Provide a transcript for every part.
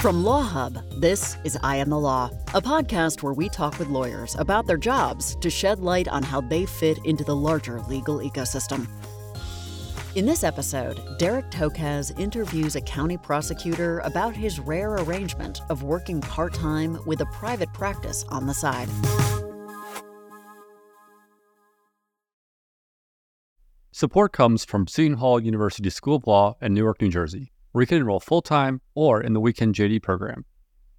From Law Hub, this is I Am the Law, a podcast where we talk with lawyers about their jobs to shed light on how they fit into the larger legal ecosystem. In this episode, Derek Tokaz interviews a county prosecutor about his rare arrangement of working part time with a private practice on the side. Support comes from Seton Hall University School of Law in Newark, New Jersey where you can enroll full time or in the weekend JD program.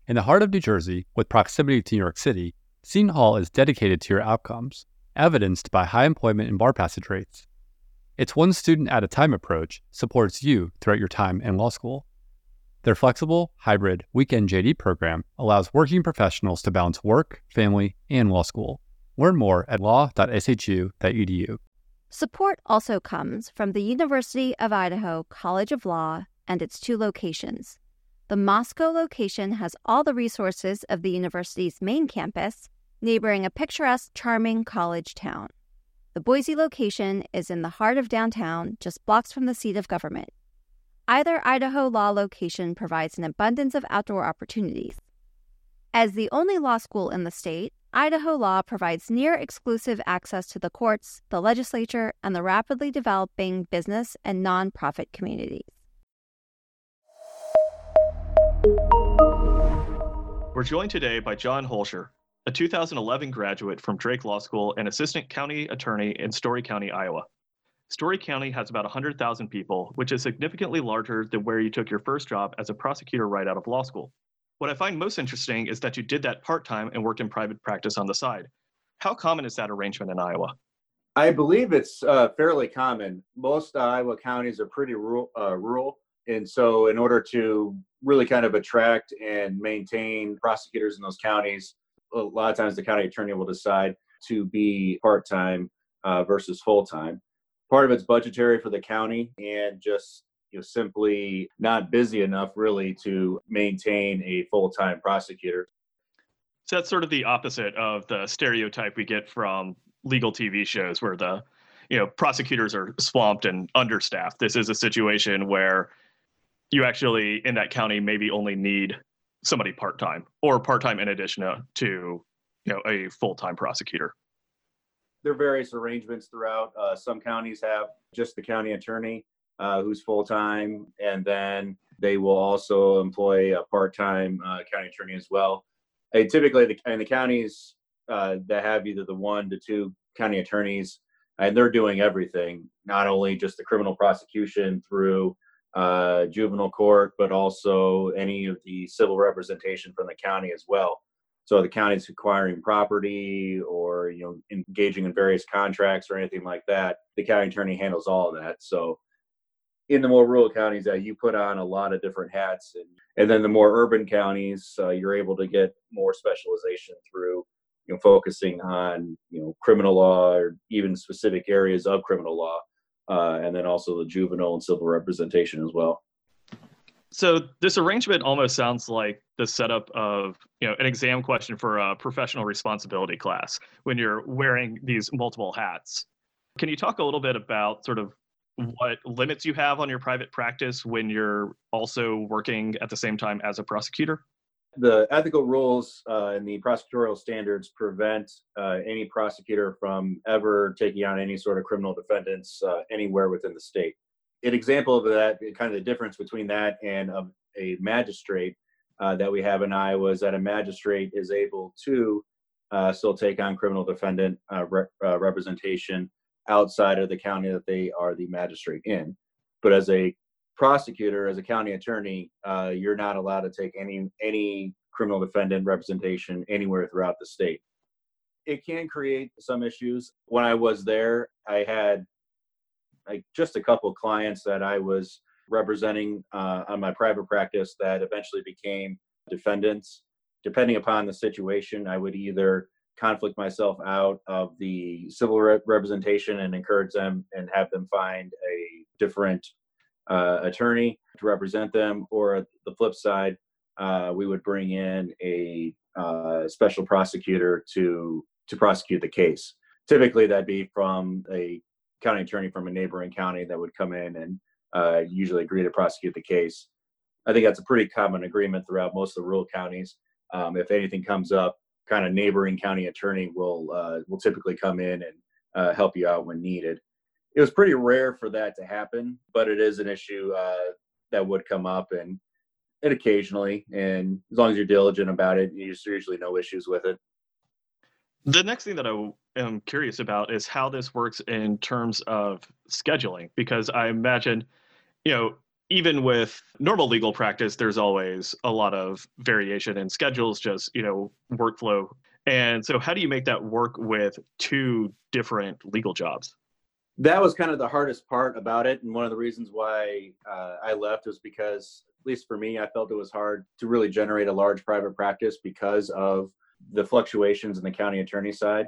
In the heart of New Jersey, with proximity to New York City, Seton Hall is dedicated to your outcomes, evidenced by high employment and bar passage rates. Its one student at a time approach supports you throughout your time in law school. Their flexible, hybrid weekend JD program allows working professionals to balance work, family, and law school. Learn more at law.shu.edu. Support also comes from the University of Idaho College of Law and its two locations. The Moscow location has all the resources of the university's main campus, neighboring a picturesque, charming college town. The Boise location is in the heart of downtown, just blocks from the seat of government. Either Idaho Law location provides an abundance of outdoor opportunities. As the only law school in the state, Idaho Law provides near exclusive access to the courts, the legislature, and the rapidly developing business and nonprofit communities. We're joined today by John Holscher, a 2011 graduate from Drake Law School and assistant county attorney in Story County, Iowa. Story County has about 100,000 people, which is significantly larger than where you took your first job as a prosecutor right out of law school. What I find most interesting is that you did that part time and worked in private practice on the side. How common is that arrangement in Iowa? I believe it's uh, fairly common. Most Iowa counties are pretty rural, uh, rural and so, in order to really kind of attract and maintain prosecutors in those counties, a lot of times the county attorney will decide to be part time uh, versus full time. Part of it's budgetary for the county and just you know simply not busy enough really to maintain a full time prosecutor. So that's sort of the opposite of the stereotype we get from legal TV shows where the you know prosecutors are swamped and understaffed. This is a situation where you actually in that county maybe only need somebody part-time or part-time in addition to you know a full-time prosecutor. There are various arrangements throughout. Uh, some counties have just the county attorney uh, who's full-time and then they will also employ a part-time uh, county attorney as well. And typically the, in the counties uh, that have either the one to two county attorneys and they're doing everything not only just the criminal prosecution through uh, juvenile court, but also any of the civil representation from the county as well. So the county's acquiring property or you know engaging in various contracts or anything like that, the county attorney handles all of that. So in the more rural counties, that uh, you put on a lot of different hats, and and then the more urban counties, uh, you're able to get more specialization through you know focusing on you know criminal law or even specific areas of criminal law uh, and then also the juvenile and civil representation as well. So this arrangement almost sounds like the setup of you know an exam question for a professional responsibility class when you're wearing these multiple hats. Can you talk a little bit about sort of what limits you have on your private practice when you're also working at the same time as a prosecutor? The ethical rules uh, and the prosecutorial standards prevent uh, any prosecutor from ever taking on any sort of criminal defendants uh, anywhere within the state. An example of that, kind of the difference between that and a, a magistrate uh, that we have in Iowa is that a magistrate is able to uh, still take on criminal defendant uh, re- representation outside of the county that they are the magistrate in. But as a prosecutor, as a county attorney, uh, you're not allowed to take any any criminal defendant representation anywhere throughout the state. It can create some issues. When I was there, I had like just a couple clients that I was representing uh, on my private practice that eventually became defendants. Depending upon the situation, I would either conflict myself out of the civil re- representation and encourage them and have them find a different uh, attorney to represent them, or the flip side, uh, we would bring in a uh, special prosecutor to to prosecute the case. Typically, that'd be from a county attorney from a neighboring county that would come in and uh, usually agree to prosecute the case. I think that's a pretty common agreement throughout most of the rural counties. Um, if anything comes up, kind of neighboring county attorney will uh, will typically come in and uh, help you out when needed. It was pretty rare for that to happen, but it is an issue uh, that would come up and and occasionally. And as long as you're diligent about it, there's usually no issues with it. The next thing that I am curious about is how this works in terms of scheduling, because I imagine, you know, even with normal legal practice, there's always a lot of variation in schedules, just, you know, workflow. And so, how do you make that work with two different legal jobs? That was kind of the hardest part about it. And one of the reasons why uh, I left was because, at least for me, I felt it was hard to really generate a large private practice because of the fluctuations in the county attorney side.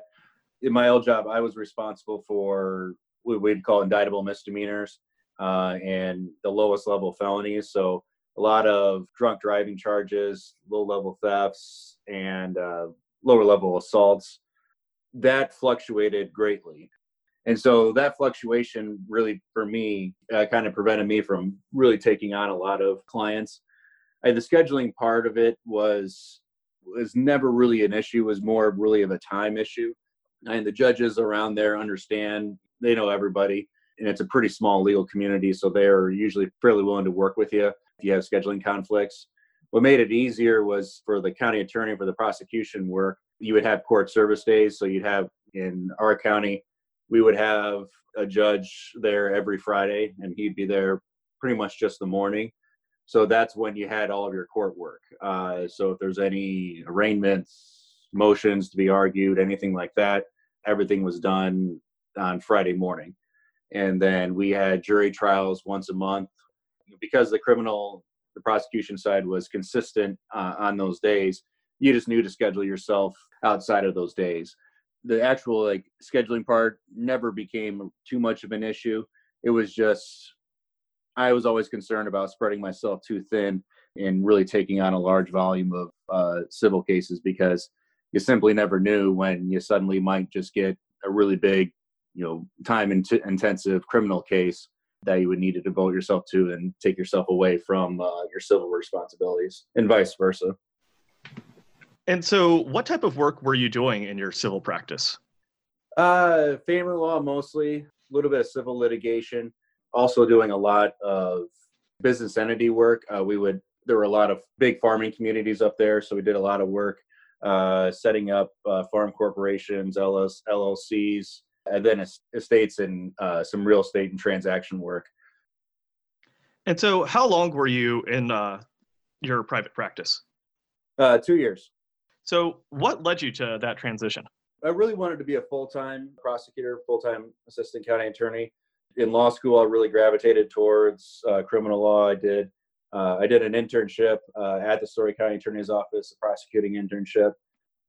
In my old job, I was responsible for what we'd call indictable misdemeanors uh, and the lowest level felonies. So a lot of drunk driving charges, low level thefts, and uh, lower level assaults. That fluctuated greatly. And so that fluctuation really, for me, uh, kind of prevented me from really taking on a lot of clients. and the scheduling part of it was was never really an issue was more really of a time issue and the judges around there understand they know everybody and it's a pretty small legal community so they're usually fairly willing to work with you if you have scheduling conflicts what made it easier was for the county attorney for the prosecution work you would have court service days so you'd have in our county we would have a judge there every friday and he'd be there pretty much just the morning so that's when you had all of your court work. Uh, so if there's any arraignments, motions to be argued, anything like that, everything was done on Friday morning. And then we had jury trials once a month. Because the criminal, the prosecution side was consistent uh, on those days, you just knew to schedule yourself outside of those days. The actual like scheduling part never became too much of an issue. It was just I was always concerned about spreading myself too thin and really taking on a large volume of uh, civil cases because you simply never knew when you suddenly might just get a really big, you know, time intensive criminal case that you would need to devote yourself to and take yourself away from uh, your civil responsibilities and vice versa. And so, what type of work were you doing in your civil practice? Uh, family law mostly, a little bit of civil litigation also doing a lot of business entity work. Uh, we would there were a lot of big farming communities up there, so we did a lot of work uh, setting up uh, farm corporations, LS, LLCs, and then estates and uh, some real estate and transaction work. And so, how long were you in uh, your private practice? Uh, two years. So, what led you to that transition? I really wanted to be a full time prosecutor, full time assistant county attorney in law school, I really gravitated towards uh, criminal law. I did uh, I did an internship uh, at the Story County Attorney's Office, a prosecuting internship.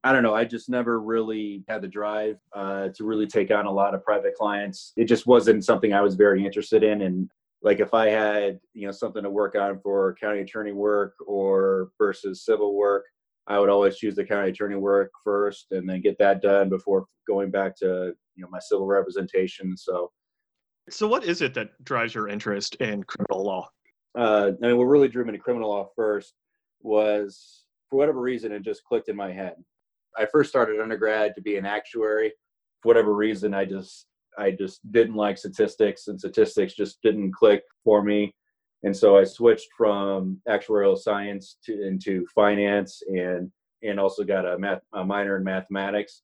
I don't know. I just never really had the drive uh, to really take on a lot of private clients. It just wasn't something I was very interested in. And like if I had you know something to work on for county attorney work or versus civil work, I would always choose the county attorney work first and then get that done before going back to you know my civil representation. So so, what is it that drives your interest in criminal law? Uh, I mean, what really drew me to criminal law first was, for whatever reason, it just clicked in my head. I first started undergrad to be an actuary. For whatever reason, I just I just didn't like statistics, and statistics just didn't click for me. And so I switched from actuarial science to into finance, and and also got a, math, a minor in mathematics.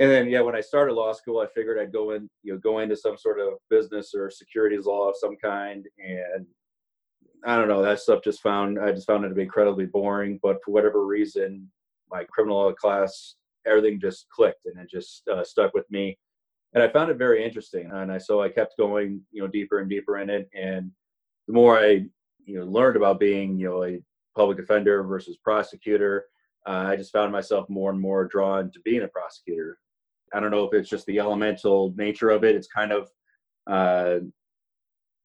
And then yeah when i started law school i figured i'd go in you know go into some sort of business or securities law of some kind. And i don't know that stuff just found i just found it to be incredibly boring. But for whatever reason my criminal law class everything just clicked and it just uh, stuck with me. And i found it very interesting. And i so i kept going you know deeper and deeper in it. And the more i you know learned about being you know a public defender versus prosecutor uh, I just found myself more and more drawn to being a prosecutor. I don't know if it's just the elemental nature of it. It's kind of uh,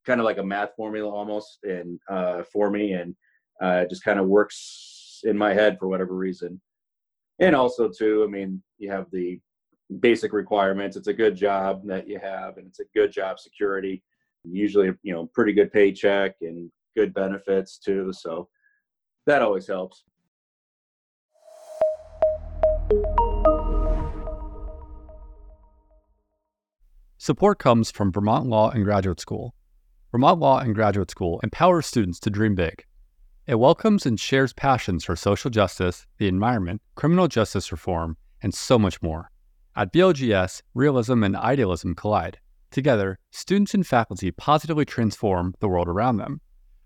kind of like a math formula almost, and uh, for me, and uh, just kind of works in my head for whatever reason. And also, too, I mean, you have the basic requirements. It's a good job that you have, and it's a good job security. Usually, you know, pretty good paycheck and good benefits too. So that always helps. Support comes from Vermont Law and Graduate School. Vermont Law and Graduate School empowers students to dream big. It welcomes and shares passions for social justice, the environment, criminal justice reform, and so much more. At VLGS, realism and idealism collide. Together, students and faculty positively transform the world around them.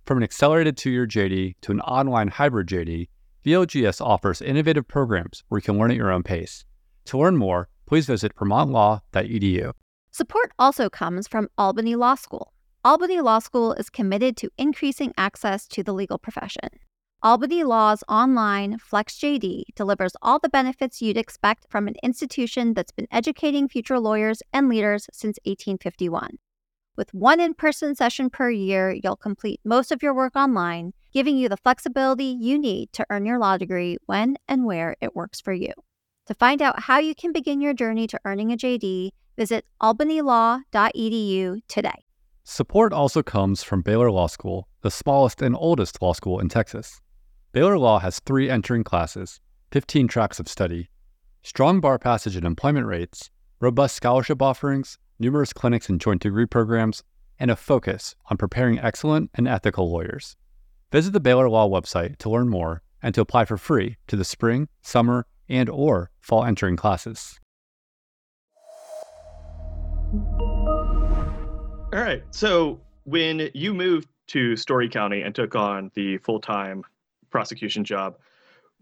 From an accelerated two year JD to an online hybrid JD, VLGS offers innovative programs where you can learn at your own pace. To learn more, please visit vermontlaw.edu. Support also comes from Albany Law School. Albany Law School is committed to increasing access to the legal profession. Albany Law's online FlexJD delivers all the benefits you'd expect from an institution that's been educating future lawyers and leaders since 1851. With one in person session per year, you'll complete most of your work online, giving you the flexibility you need to earn your law degree when and where it works for you. To find out how you can begin your journey to earning a JD, visit albanylaw.edu today. Support also comes from Baylor Law School, the smallest and oldest law school in Texas. Baylor Law has three entering classes, 15 tracks of study, strong bar passage and employment rates, robust scholarship offerings, numerous clinics and joint degree programs, and a focus on preparing excellent and ethical lawyers. Visit the Baylor Law website to learn more and to apply for free to the spring, summer, and or fall entering classes. All right. So when you moved to Story County and took on the full-time prosecution job,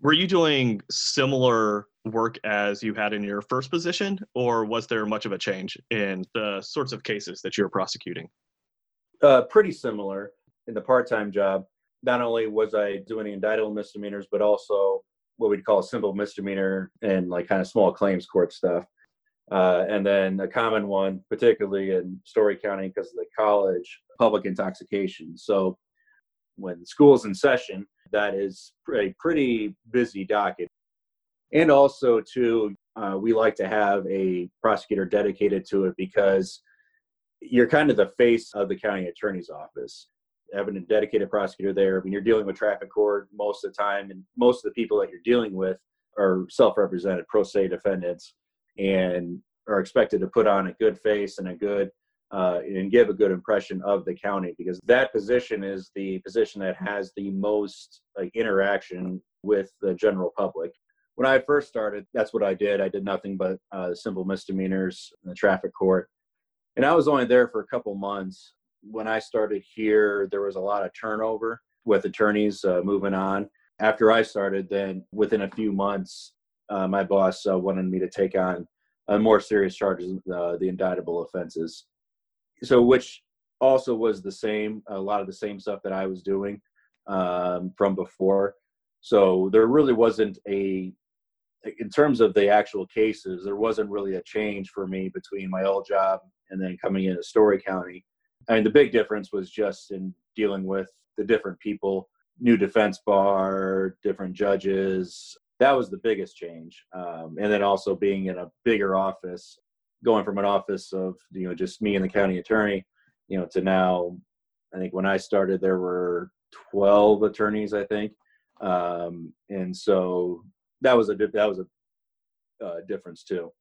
were you doing similar work as you had in your first position, or was there much of a change in the sorts of cases that you were prosecuting? Uh, pretty similar in the part-time job. Not only was I doing indictable misdemeanors, but also what we'd call a simple misdemeanor and like kind of small claims court stuff. Uh, and then a common one, particularly in Story County, because of the college, public intoxication. So when school's in session, that is a pretty busy docket. And also, too, uh, we like to have a prosecutor dedicated to it because you're kind of the face of the county attorney's office. Having a dedicated prosecutor there, when you're dealing with traffic court most of the time, and most of the people that you're dealing with are self represented pro se defendants and are expected to put on a good face and a good uh, and give a good impression of the county because that position is the position that has the most like interaction with the general public. When I first started, that's what I did. I did nothing but uh, simple misdemeanors in the traffic court, and I was only there for a couple months. When I started here, there was a lot of turnover with attorneys uh, moving on. After I started, then within a few months, uh, my boss uh, wanted me to take on uh, more serious charges, the indictable offenses. So, which also was the same, a lot of the same stuff that I was doing um, from before. So there really wasn't a, in terms of the actual cases, there wasn't really a change for me between my old job and then coming into Story County. I mean, the big difference was just in dealing with the different people, new defense bar, different judges, that was the biggest change. Um, and then also being in a bigger office, going from an office of you know just me and the county attorney, you know, to now, I think when I started there were twelve attorneys, I think, um, and so that was a that was a uh, difference too.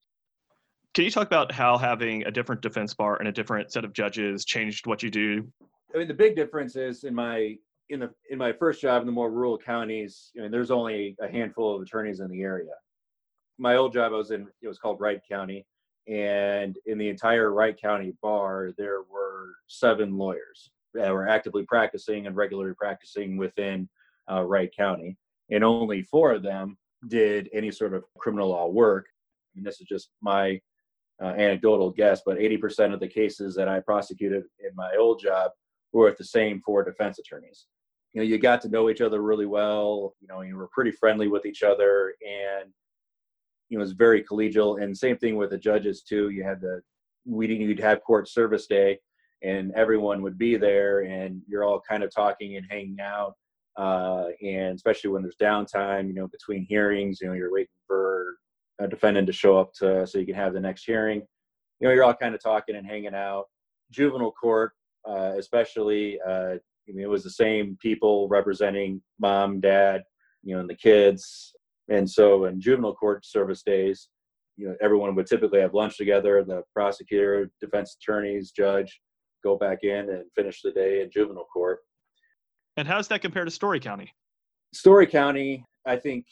Can you talk about how having a different defense bar and a different set of judges changed what you do? I mean, the big difference is in my in the in my first job in the more rural counties, I mean, there's only a handful of attorneys in the area. My old job, I was in it was called Wright County, and in the entire Wright County bar, there were seven lawyers that were actively practicing and regularly practicing within uh, Wright County, and only four of them did any sort of criminal law work. And this is just my uh, anecdotal guess, but 80% of the cases that I prosecuted in my old job were with the same four defense attorneys. you know, you got to know each other really well. You know, you were pretty friendly with each other, and you know, was very collegial. And same thing with the judges too. You had the we you'd have court service day, and everyone would be there, and you're all kind of talking and hanging out. Uh, and especially when there's downtime, you know, between hearings, you know, you're waiting for a defendant to show up to so you can have the next hearing. You know, you're all kind of talking and hanging out. Juvenile court, uh, especially, uh, I mean, it was the same people representing mom, dad, you know, and the kids. And so in juvenile court service days, you know, everyone would typically have lunch together. The prosecutor, defense attorneys, judge go back in and finish the day in juvenile court. And how does that compare to Story County? Story County, I think,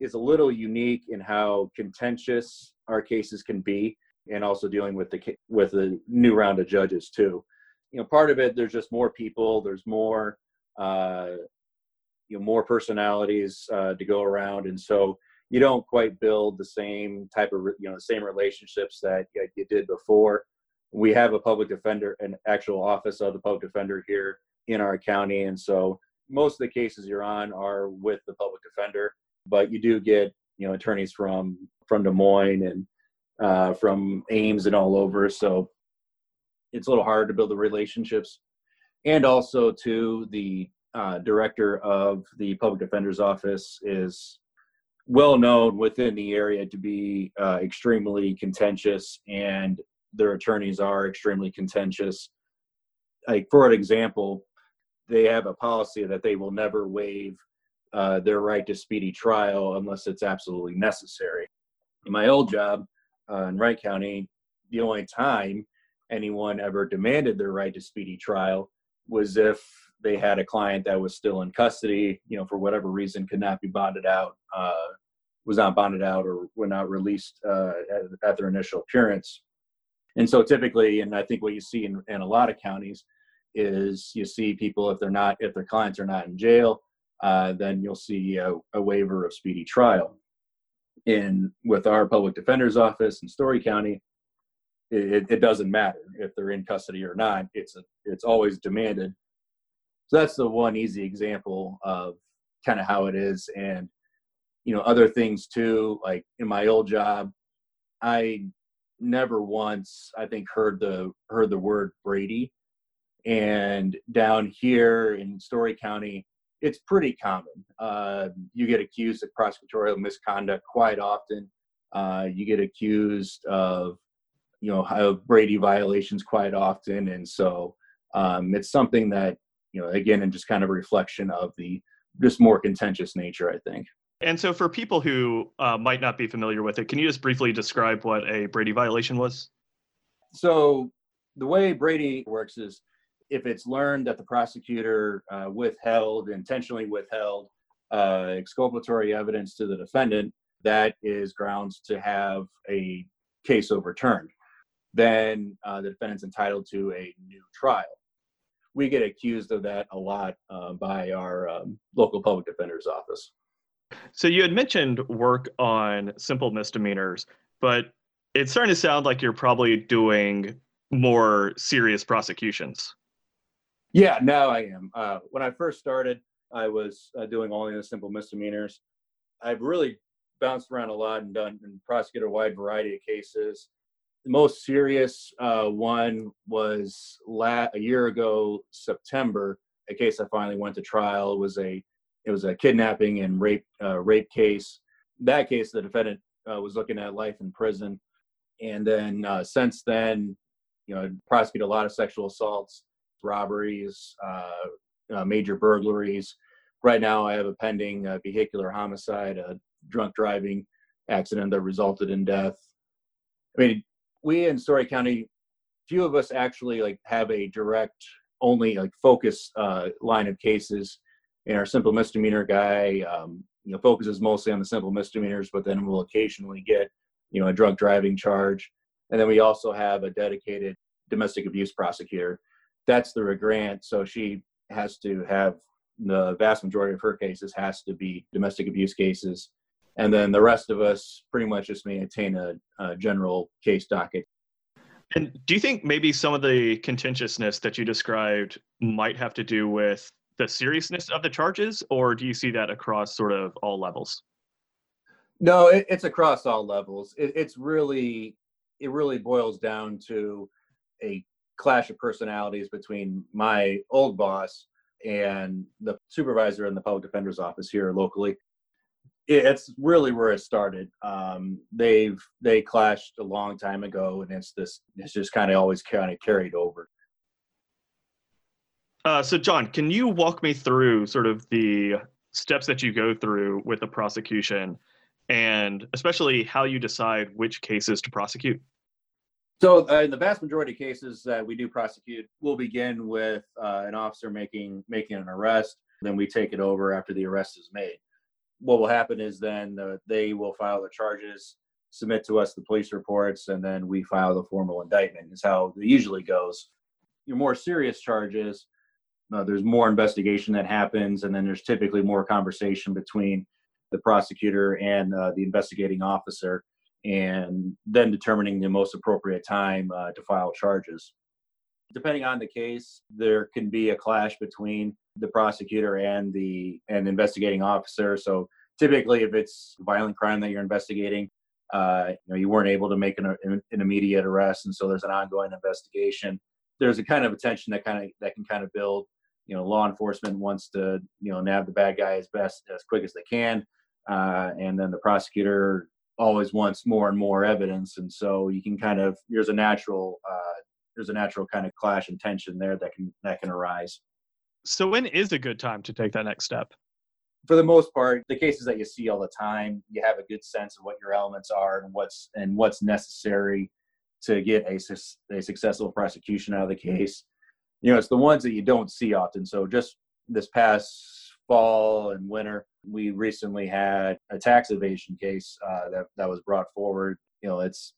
is a little unique in how contentious our cases can be, and also dealing with the with the new round of judges too you know part of it there's just more people there's more uh, you know more personalities uh, to go around. And so you don't quite build the same type of you know the same relationships that you did before. We have a public defender an actual office of the public defender here in our county. And so most of the cases you're on are with the public defender but you do get you know attorneys from from des moines and uh, from ames and all over. So it's a little hard to build the relationships. And also to the uh, director of the public defender's office is well known within the area to be uh, extremely contentious and their attorneys are extremely contentious. Like for an example they have a policy that they will never waive uh, their right to speedy trial unless it's absolutely necessary. In my old job uh, in wright county the only time anyone ever demanded their right to speedy trial was if they had a client that was still in custody, you know, for whatever reason could not be bonded out, uh, was not bonded out or were not released uh, at, at, their initial appearance. And so typically, and I think what you see in, in a lot of counties is you see people if they're not, if their clients are not in jail, uh, then you'll see a, a waiver of speedy trial. In with our public defender's office in Story County, it, it doesn't matter if they're in custody or not. It's a, it's always demanded. So that's the one easy example of kind of how it is, and you know other things too. Like in my old job, I never once I think heard the heard the word Brady, and down here in Story County, it's pretty common. Uh, you get accused of prosecutorial misconduct quite often. Uh, you get accused of you know Brady violations quite often, and so um, it's something that you know again, and just kind of a reflection of the just more contentious nature, I think. And so, for people who uh, might not be familiar with it, can you just briefly describe what a Brady violation was? So, the way Brady works is if it's learned that the prosecutor uh, withheld, intentionally withheld uh, exculpatory evidence to the defendant, that is grounds to have a case overturned then uh, the defendant's entitled to a new trial. We get accused of that a lot uh, by our um, local public defender's office. So you had mentioned work on simple misdemeanors, but it's starting to sound like you're probably doing more serious prosecutions. Yeah, now I am. Uh, when I first started, I was uh, doing only the simple misdemeanors. I've really bounced around a lot and done and prosecuted a wide variety of cases the most serious uh, one was la- a year ago, September. A case I finally went to trial it was a it was a kidnapping and rape uh, rape case. That case, the defendant uh, was looking at life in prison, and then uh, since then, you know, prosecuted a lot of sexual assaults, robberies, uh, uh, major burglaries. Right now, I have a pending vehicular homicide, a drunk driving accident that resulted in death. I mean, we in Story County, few of us actually like have a direct only like focus uh, line of cases. And our simple misdemeanor guy, um, you know, focuses mostly on the simple misdemeanors, but then we'll occasionally get, you know, a drunk driving charge. And then we also have a dedicated domestic abuse prosecutor. That's the grant, so she has to have the vast majority of her cases has to be domestic abuse cases and then the rest of us pretty much just maintain a, a general case docket. And do you think maybe some of the contentiousness that you described might have to do with the seriousness of the charges, or do you see that across sort of all levels? No, it, it's across all levels. It, it's really, it really boils down to a clash of personalities between my old boss and the supervisor in the public defender's office here locally. It's really where it started. Um, they've they clashed a long time ago, and it's this. It's just kind of always kind of carried over. Uh, so, John, can you walk me through sort of the steps that you go through with the prosecution, and especially how you decide which cases to prosecute? So, uh, in the vast majority of cases that we do prosecute, we'll begin with uh, an officer making making an arrest. Then we take it over after the arrest is made. What will happen is then uh, they will file the charges, submit to us the police reports, and then we file the formal indictment. Is how it usually goes. Your more serious charges, uh, there's more investigation that happens, and then there's typically more conversation between the prosecutor and uh, the investigating officer, and then determining the most appropriate time uh, to file charges. Depending on the case, there can be a clash between the prosecutor and the and investigating officer. So typically, if it's violent crime that you're investigating, uh, you know you weren't able to make an, an immediate arrest, and so there's an ongoing investigation. There's a kind of attention that kind of that can kind of build you know law enforcement wants to you know nab the bad guy as best as quick as they can uh, and then the prosecutor always wants more and more evidence and so you can kind of there's a natural uh, there's a natural kind of clash and tension there that can that can arise so when is a good time to take that next step for the most part the cases that you see all the time you have a good sense of what your elements are and what's and what's necessary to get a, a successful prosecution out of the case you know, it's the ones that you don't see often. So just this past fall and winter, we recently had a tax evasion case uh, that that was brought forward. You know, it's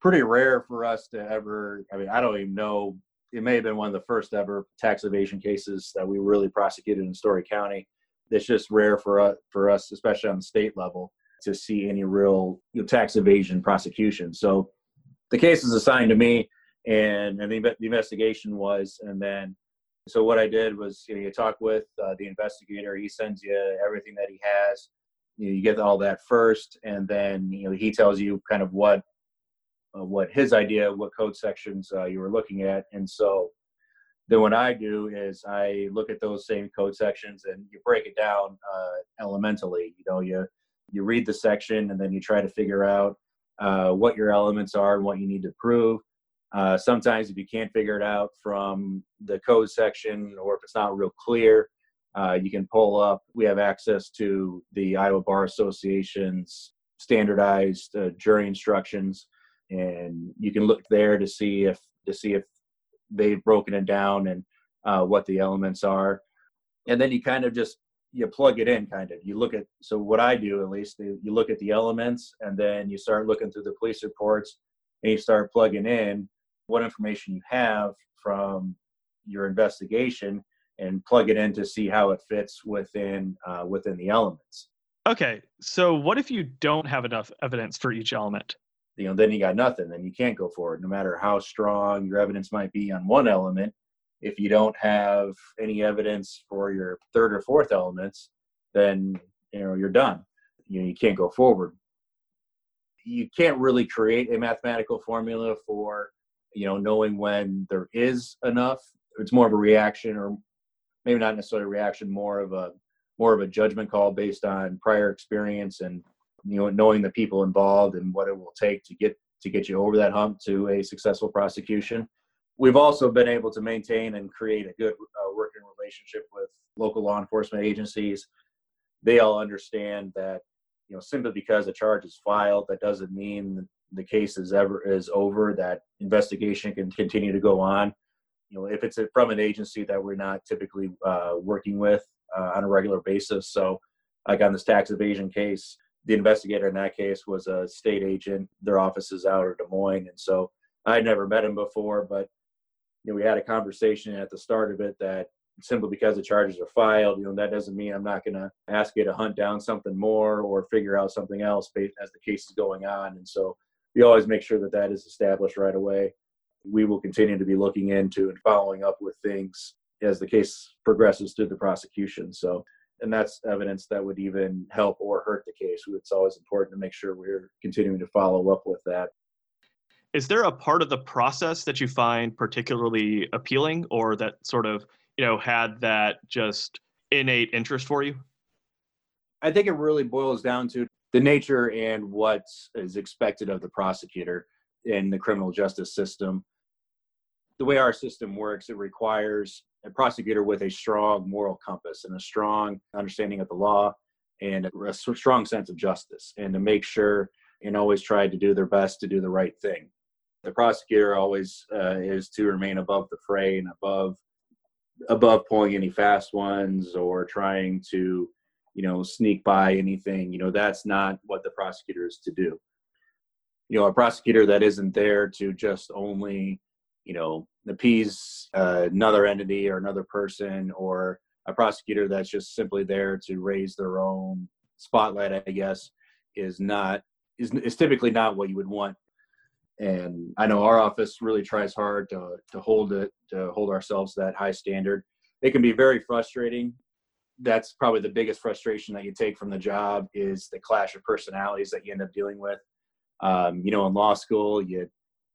pretty rare for us to ever. I mean, I don't even know. It may have been one of the first ever tax evasion cases that we really prosecuted in Story County. It's just rare for us, for us, especially on the state level, to see any real you know, tax evasion prosecution. So the case is assigned to me and and the, the investigation was and then so what i did was you, know, you talk with uh, the investigator he sends you everything that he has you, know, you get all that first and then you know he tells you kind of what uh, what his idea what code sections uh, you were looking at. And so then what i do is i look at those same code sections and you break it down uh, elementally. You know you you read the section and then you try to figure out uh, what your elements are and what you need to prove. Uh, sometimes, if you can't figure it out from the code section or if it's not real clear, uh, you can pull up. We have access to the Iowa Bar Association's standardized jury instructions, and you can look there to see if to see if they've broken it down and uh, what the elements are. And then you kind of just you plug it in kind of you look at so what i do at least you look at the elements and then you start looking through the police reports and you start plugging in what information you have from your investigation and plug it in to see how it fits within uh, within the elements. Okay, so what if you don't have enough evidence for each element? You know, then you got nothing. Then you can't go forward, no matter how strong your evidence might be on one element. If you don't have any evidence for your third or fourth elements, then you know you're done. You know, you can't go forward. You can't really create a mathematical formula for you know, knowing when there is enough. It's more of a reaction, or maybe not necessarily a reaction, more of a more of a judgment call based on prior experience and you know knowing the people involved and what it will take to get to get you over that hump to a successful prosecution. We've also been able to maintain and create a good uh, working relationship with local law enforcement agencies. They all understand that you know simply because a charge is filed, that doesn't mean the case is ever is over, that investigation can continue to go on. You know, if it's from an agency that we're not typically uh, working with uh, on a regular basis. So, like on this tax evasion case, the investigator in that case was a state agent. Their office is out of Des Moines, and so I had never met him before, but you know, we had a conversation at the start of it that simply because the charges are filed, you know, that doesn't mean I'm not going to ask you to hunt down something more or figure out something else based as the case is going on. And so we always make sure that that is established right away. We will continue to be looking into and following up with things as the case progresses through the prosecution. So, and that's evidence that would even help or hurt the case. It's always important to make sure we're continuing to follow up with that. Is there a part of the process that you find particularly appealing or that sort of, you know, had that just innate interest for you? I think it really boils down to the nature and what is expected of the prosecutor in the criminal justice system. The way our system works, it requires a prosecutor with a strong moral compass and a strong understanding of the law and a strong sense of justice, and to make sure and always try to do their best to do the right thing. The prosecutor always uh, is to remain above the fray and above above pulling any fast ones or trying to you know sneak by anything you know that's not what the prosecutor is to do you know a prosecutor that isn't there to just only you know appease uh, another entity or another person or a prosecutor that's just simply there to raise their own spotlight i guess is not is, is typically not what you would want. And i know our office really tries hard to to hold it to hold ourselves that high standard. It can be very frustrating. That's probably the biggest frustration that you take from the job is the clash of personalities that you end up dealing with. Um, you know in law school you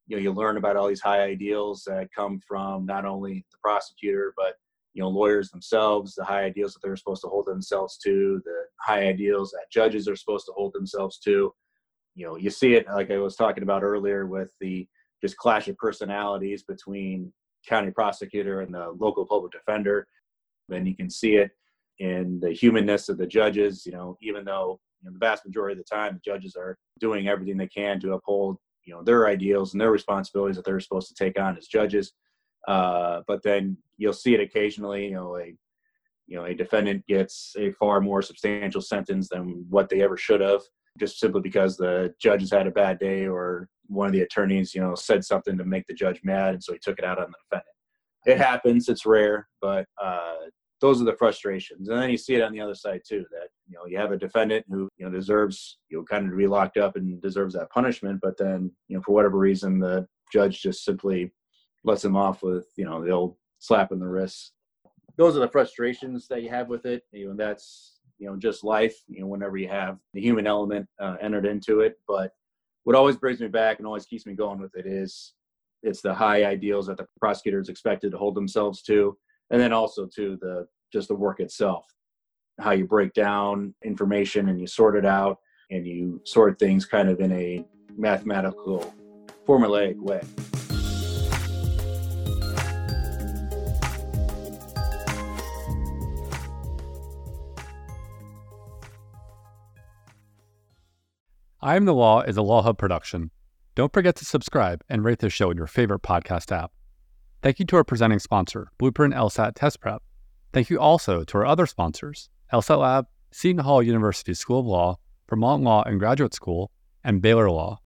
you know you learn about all these high ideals that come from not only the prosecutor but you know lawyers themselves the high ideals that they're supposed to hold themselves to the high ideals that judges are supposed to hold themselves to. You know you see it like i was talking about earlier with the just clash of personalities between county prosecutor and the local public defender. Then you can see it in the humanness of the judges you know even though you know, the vast majority of the time the judges are doing everything they can to uphold you know their ideals and their responsibilities that they're supposed to take on as judges. Uh, but then you'll see it occasionally you know a you know a defendant gets a far more substantial sentence than what they ever should have just simply because the judge has had a bad day or one of the attorneys you know said something to make the judge mad and so he took it out on the defendant. It happens. It's rare. But uh, those are the frustrations. And then you see it on the other side too, that you know you have a defendant who you know deserves you know kind of to be locked up and deserves that punishment, but then you know for whatever reason the judge just simply lets him off with you know the old slap in the wrist. Those are the frustrations that you have with it. You know that's you know just life. You know whenever you have the human element uh, entered into it, but what always brings me back and always keeps me going with it is it's the high ideals that the prosecutor is expected to hold themselves to and then also to the just the work itself how you break down information and you sort it out and you sort things kind of in a mathematical formulaic way I Am the Law is a Law Hub production. Don't forget to subscribe and rate the show in your favorite podcast app. Thank you to our presenting sponsor, Blueprint LSAT Test Prep. Thank you also to our other sponsors, LSAT Lab, Seton Hall University School of Law, Vermont Law and Graduate School, and Baylor Law.